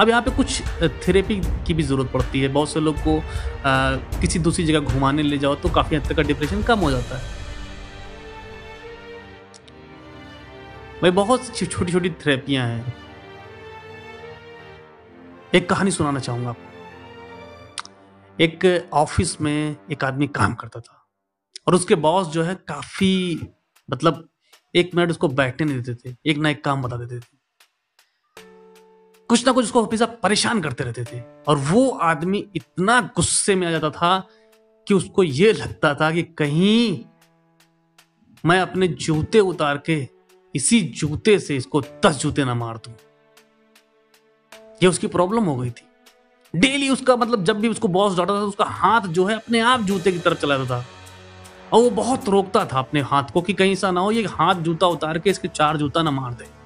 अब यहाँ पे कुछ थेरेपी की भी ज़रूरत पड़ती है। बहुत से लोग को आ, किसी दूसरी जगह घुमाने ले जाओ तो काफ़ी हद तक का डिप्रेशन कम हो जाता है। भाई बहुत छोटी छोटी थेरेपियाँ हैं। एक कहानी सुनाना चाहूँगा आपको। एक ऑफ़िस में एक आदमी काम करता था और उसके बॉस जो है काफ़ी मतलब एक मिनट उसको बैठने नहीं देते थे एक ना एक काम बता देते थे। कुछ ना कुछ उसको हमेशा परेशान करते रहते थे। और वो आदमी इतना गुस्से में आ जाता था कि उसको ये लगता था कि कहीं मैं अपने जूते उतार के इसी जूते से इसको दस जूते ना मार दू। ये उसकी प्रॉब्लम हो गई थी। डेली उसका मतलब जब भी उसको बॉस डाटा था उसका हाथ जो है अपने आप जूते की तरफ़ चला जाता था। और वो बहुत रोकता था अपने हाथ को कि कहीं सा ना हो, ये हाथ जूता उतार के इसके चार जूता ना मार दे।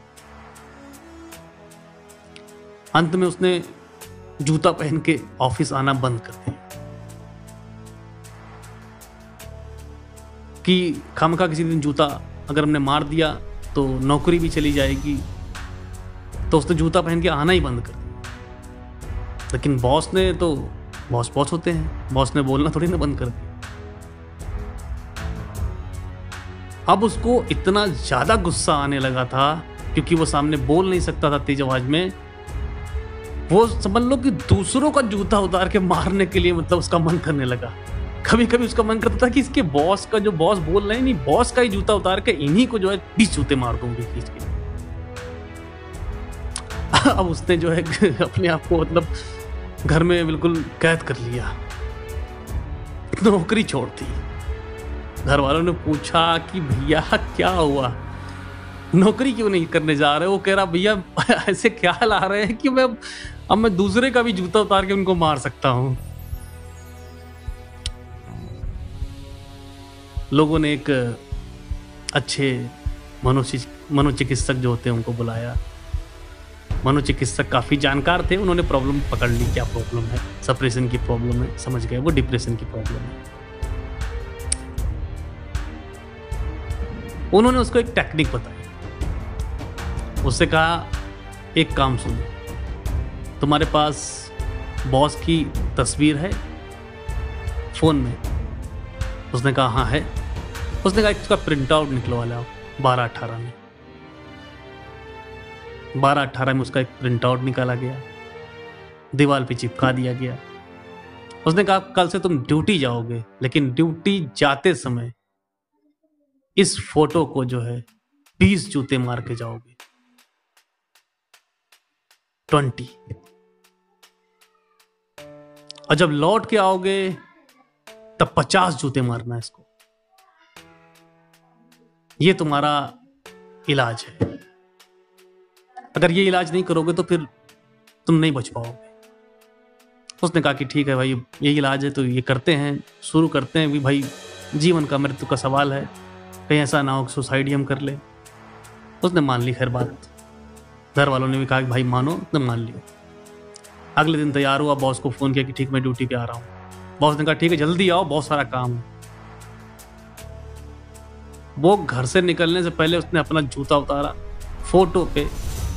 अंत में उसने जूता पहन के ऑफ़िस आना बंद कर दिया। कि खामखा किसी दिन जूता अगर हमने मार दिया तो नौकरी भी चली जाएगी तो उसने जूता पहन के आना ही बंद कर दिया। लेकिन बॉस ने तो बॉस बॉस होते हैं, बॉस ने बोलना थोड़ी ना बंद कर दिया। अब उसको इतना ज़्यादा गुस्सा आने लगा था, क्योंकि वो सामने बोल नहीं सकता था तेज आवाज़ में वो समझ लो कि दूसरों का जूता उतार के मारने के लिए मतलब उसका मन करने लगा। कभी कभी उसका मन करता था कि इसके बॉस का जो बॉस बोल रहे नहीं, बॉस का ही जूता उतार के इन्हीं को जो है बीस जूते मार दूँगी खींच के अब उसने जो है अपने आप को मतलब घर में बिल्कुल कैद कर लिया। नौकरी छोड़ दी। घर वालों ने पूछा कि भैया, क्या हुआ? नौकरी क्यों नहीं करने जा रहे? वो कह रहा, भैया, ऐसे ख्याल आ रहे हैं कि मैं, अब मैं दूसरे का भी जूता उतार के उनको मार सकता हूँ? लोगों ने एक अच्छे मनोचिकित्सक जो होते हैं, उनको बुलाया। मनोचिकित्सक काफ़ी जानकार थे, उन्होंने प्रॉब्लम पकड़ ली। क्या प्रॉब्लम है? सप्रेशन की प्रॉब्लम है, समझ गए? वो डिप्रेशन की प्रॉब्लम है। उन्होंने उसको एक टेक्निक बताई। उससे कहा, एक काम सुनो। तुम्हारे पास बॉस की तस्वीर है फ़ोन में। उसने कहा हाँ है। उसने कहा, इसका प्रिंट आउट निकलवा लाओ बारह अठारह में। बारह अठारह में उसका एक प्रिंट आउट निकाला गया। दीवार पे चिपका दिया गया। उसने कहा, कल से तुम ड्यूटी जाओगे, लेकिन ड्यूटी जाते समय इस फ़ोटो को जो है, बीस जूते मार के जाओगे। ट्वेंटी। और जब लौट के आओगे, तब पचास जूते मारना इसको। ये तुम्हारा इलाज है। अगर ये इलाज नहीं करोगे तो फिर तुम नहीं बच पाओगे। उसने कहा कि ठीक है भाई ये इलाज है तो ये करते हैं, शुरू करते हैं। भी भाई, जीवन का मृत्यु का सवाल है। कहीं ऐसा ना हो सुसाइड हम कर ले। उसने मान ली, खैर बात। घर वालों ने भी कहा कि भाई मानो उसने मान लियो। अगले दिन तैयार हुआ बॉस को फ़ोन किया कि ठीक, मैं ड्यूटी पे आ रहा हूँ। बॉस ने कहा, ठीक है, जल्दी आओ, बहुत सारा काम है। वो घर से निकलने से पहले उसने अपना जूता उतारा फ़ोटो पे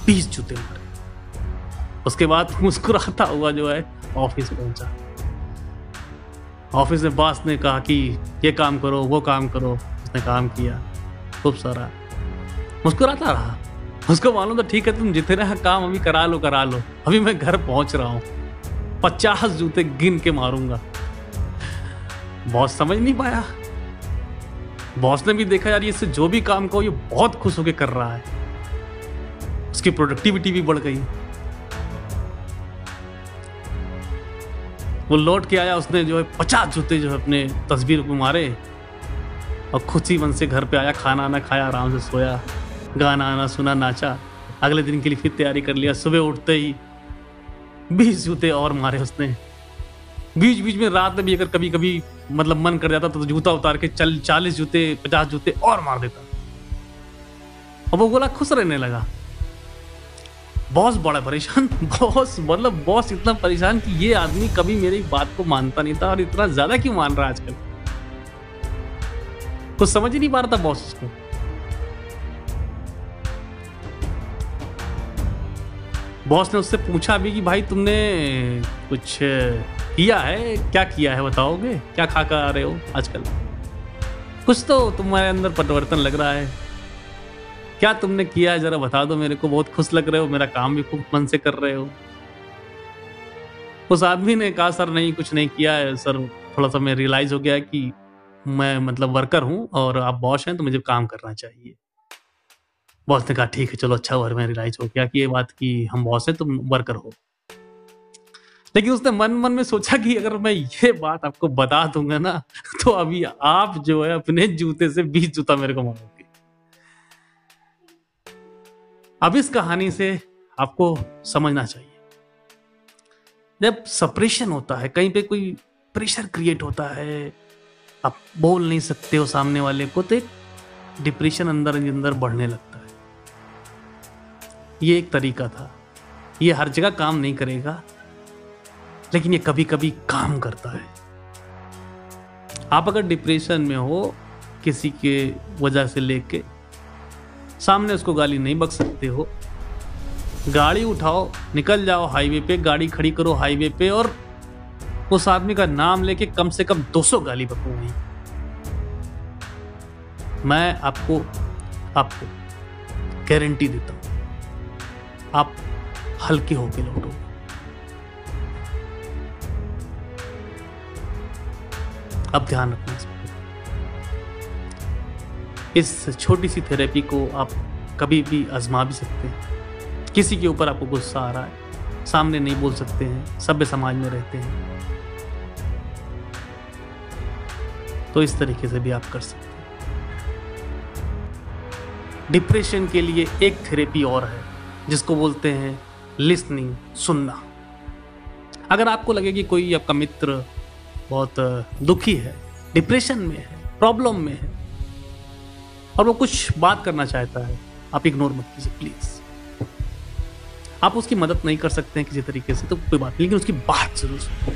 बीस जूते मारे उसके बाद मुस्कुराता हुआ जो है ऑफ़िस पहुँचा। ऑफ़िस में बॉस ने कहा कि, ये काम करो, वो काम करो। उसने काम किया, खूब सारा। मुस्कुराता रहा। उसको मालूम तो ठीक है, तुम जितने काम अभी करा लो करा लो। अभी मैं घर पहुँच रहा हूँ। पचास जूते गिन के मारूँगा। बॉस समझ नहीं पाया। बॉस ने भी देखा, यार इससे जो भी काम कहो, ये बहुत खुश होकर कर रहा है। उसकी प्रोडक्टिविटी भी बढ़ गई। वो लौट के आया, उसने जो है पचास जूते जो है अपने तस्वीर को मारे और खुशी मन से घर पे आया, खाना आना खाया, आराम से सोया। गाना आना सुना नाचा। अगले दिन के लिए फिर तैयारी कर लिया। सुबह उठते ही बीस जूते और मारे उसने। बीच बीच में रात में भी अगर कभी कभी मतलब मन कर जाता तो जूता उतार के चल, चालीस जूते, पचास जूते और मार देता। अब वो बोला खुश रहने लगा। बॉस बड़ा परेशान। बॉस मतलब बॉस इतना परेशान कि ये आदमी कभी मेरी बात को मानता नहीं था और इतना ज़्यादा क्यों मान रहा आजकल? कुछ समझ ही नहीं पा रहा था बॉस उसको। बॉस ने उससे पूछा भी कि भाई तुमने कुछ किया है? क्या किया है? बताओगे? क्या खा कर आ रहे हो आजकल? कुछ तो तुम्हारे अंदर परिवर्तन लग रहा है। क्या तुमने किया है? जरा बता दो मेरे को। बहुत खुश लग रहे हो। मेरा काम भी खूब मन से कर रहे हो। उस आदमी ने कहा, सर, नहीं, कुछ नहीं किया है। सर, थोड़ा सा मैं रियलाइज़ हो गया कि मैं मतलब वर्कर हूँ और आप बॉस हैं तो मुझे काम करना चाहिए। बॉस ने कहा, ठीक है, चलो अच्छा हुआ मैं रियलाइज़ हो गया कि ये बात कि हम बॉस हैं, तुम वर्कर हो। लेकिन उसने मन मन में सोचा कि अगर मैं ये बात आपको बता दूँगा ना तो अभी आप जो है, अपने जूते से बीस जूता मेरे को मारोगे अब इस कहानी से आपको समझना चाहिए। जब सपरेशन होता है, कहीं पे कोई प्रेशर क्रिएट होता है, आप बोल नहीं सकते हो सामने वाले को तो एक डिप्रेशन अंदर अंदर बढ़ने लगता है। ये एक तरीका था। ये हर जगह काम नहीं करेगा, लेकिन ये कभी कभी काम करता है। आप अगर डिप्रेशन में हो, किसी के वजह से लेके सामने उसको गाली नहीं बक सकते हो, गाड़ी उठाओ, निकल जाओ हाईवे पे, गाड़ी खड़ी करो हाईवे पे और उस आदमी का नाम लेके कम से कम 200 गाली बको वहीं। मैं आपको आपको गारंटी देता हूँ। आप हल्के होके लौटो। अब ध्यान रखना इस छोटी सी थेरेपी को आप कभी भी आजमा भी सकते हैं। किसी के ऊपर आपको गुस्सा आ रहा है, सामने नहीं बोल सकते हैं, सभ्य समाज में रहते हैं। तो इस तरीके से भी आप कर सकते हैं। डिप्रेशन के लिए एक थेरेपी और है। जिसको बोलते हैं लिसनिंग सुनना। अगर आपको लगे कि कोई आपका मित्र बहुत दुखी है डिप्रेशन में है प्रॉब्लम में है, और वो कुछ बात करना चाहता है, आप इग्नोर मत कीजिए प्लीज़ आप उसकी मदद नहीं कर सकते हैं किसी तरीके से तो कोई बात नहीं, लेकिन उसकी बात ज़रूर सुनो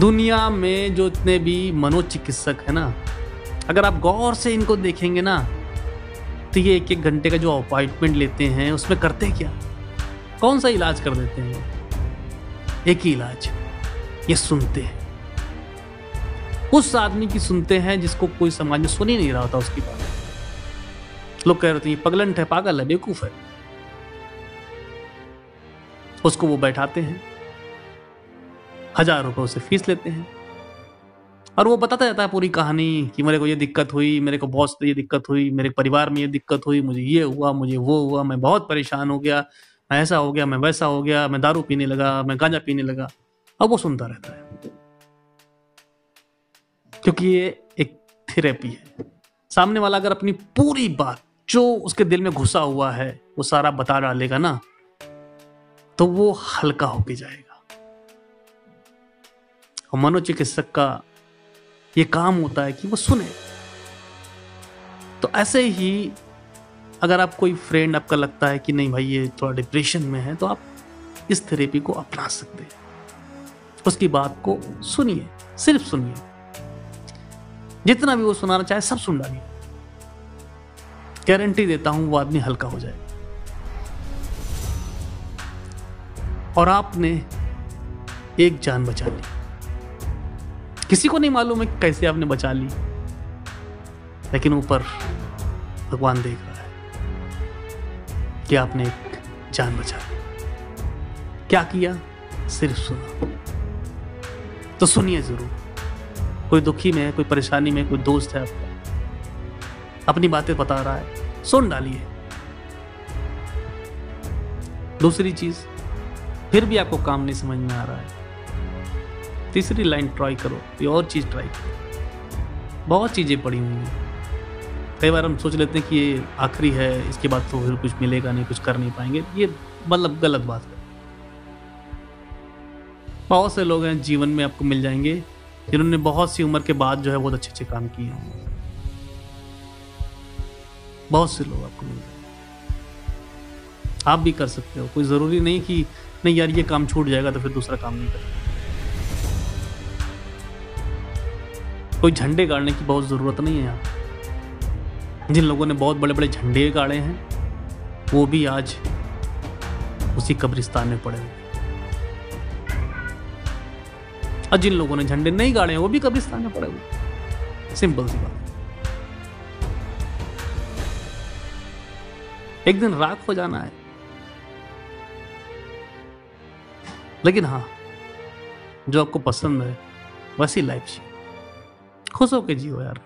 दुनिया में जो इतने भी मनोचिकित्सक है ना, अगर आप गौर से इनको देखेंगे ना तो ये एक एक घंटे का जो अपॉइंटमेंट लेते हैं, उसमें करते हैं क्या? कौन सा इलाज कर देते हैं? एक ही इलाज, ये सुनते हैं। उस आदमी की सुनते हैं जिसको कोई समाज में सुन ही नहीं रहा होता उसकी बात। लोग कह रहे थे पगलंट है, पागल है, बेवकूफ़ है। उसको वो बैठाते हैं, हज़ार रुपए उसे फ़ीस लेते हैं। और वो बताता रहता है पूरी कहानी कि मेरे को ये दिक्कत हुई, मेरे को बहुत ये दिक्कत हुई, मेरे परिवार में ये दिक्कत हुई, मुझे ये हुआ, मुझे वो हुआ, मैं बहुत परेशान हो गया, मैं ऐसा हो गया, मैं वैसा हो गया, मैं दारू पीने लगा, मैं गांजा पीने लगा। अब वो सुनता रहता है। क्योंकि ये एक थेरेपी है। सामने वाला अगर अपनी पूरी बात, जो उसके दिल में घुसा हुआ है, वो सारा बता डालेगा ना तो वो हल्का होके जाएगा। और मनोचिकित्सक का ये काम होता है कि वो सुने। तो ऐसे ही अगर आप कोई फ्रेंड आपका लगता है कि नहीं भाई ये थोड़ा डिप्रेशन में है तो आप इस थेरेपी को अपना सकते हैं। उसकी बात को सुनिए, सिर्फ़ सुनिए। जितना भी वो सुनाना चाहे सब सुन डालिए। गारंटी देता हूँ वो आदमी हल्का हो जाए और आपने एक जान बचा ली। किसी को नहीं मालूम है कैसे आपने बचा ली। लेकिन ऊपर भगवान देख रहा है कि आपने एक जान बचा ली। क्या किया? सिर्फ़ सुना। तो सुनिए ज़रूर। कोई दुखी में कोई परेशानी में, कोई दोस्त है आपका? अपनी बातें बता रहा है। सुन डालिए। दूसरी चीज़, फिर भी आपको काम नहीं समझ में आ रहा है। तीसरी लाइन ट्राई करो, कोई और चीज़ ट्राई करो। बहुत चीज़ें पड़ी हुई हैं। कई बार हम सोच लेते हैं कि ये आखिरी है, इसके बाद तो फिर कुछ मिलेगा नहीं, कुछ कर नहीं पाएँगे। ये मतलब गलत बात है। बहुत से लोग हैं जीवन में आपको मिल जाएँगे, जिन्होंने बहुत सी उम्र के बाद जो है बहुत अच्छे अच्छे काम किए हैं बहुत से लोग आपको मिल जाएँगे। आप भी कर सकते हो। कोई ज़रूरी नहीं कि, नहीं यार, ये काम छूट जाएगा तो फिर दूसरा काम नहीं करेगा। कोई झंडे गाड़ने की बहुत ज़रूरत नहीं है यहाँ। जिन लोगों ने बहुत बड़े बड़े झंडे गाड़े हैं, वो भी आज उसी कब्रिस्तान में पड़े हुए और जिन लोगों ने झंडे नहीं गाड़े हैं, वो भी कब्रिस्तान में पड़े हुए सिंपल सी बात। एक दिन राख हो जाना है। लेकिन हाँ जो आपको पसंद है, वैसी लाइफ चाहिए खुश होकर जियो यार।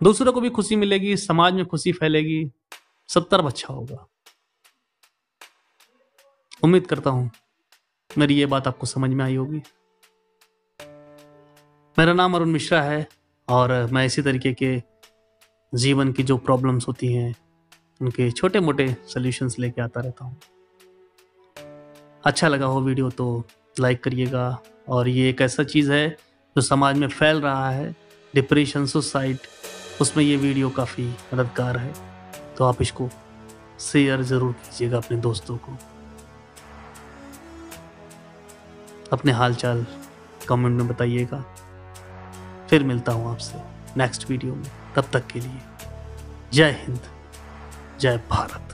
दूसरों को भी खुशी मिलेगी, समाज में खुशी फैलेगी, सब तरफ़ अच्छा होगा। उम्मीद करता हूँ मेरी ये बात आपको समझ में आई होगी। मेरा नाम अरुण मिश्रा है और मैं इसी तरीके के जीवन की जो प्रॉब्लम्स होती हैं, उनके छोटे मोटे सोल्यूशंस लेके आता रहता हूँ। अच्छा लगा हो वीडियो तो लाइक करिएगा और ये एक ऐसा चीज़ है जो समाज में फैल रहा है डिप्रेशन सुसाइड उसमें ये वीडियो काफ़ी मददगार है। तो आप इसको शेयर ज़रूर कीजिएगा अपने दोस्तों को। अपने हालचाल कमेंट में बताइएगा। फिर मिलता हूँ आपसे नेक्स्ट वीडियो में। तब तक के लिए जय हिंद, जय भारत।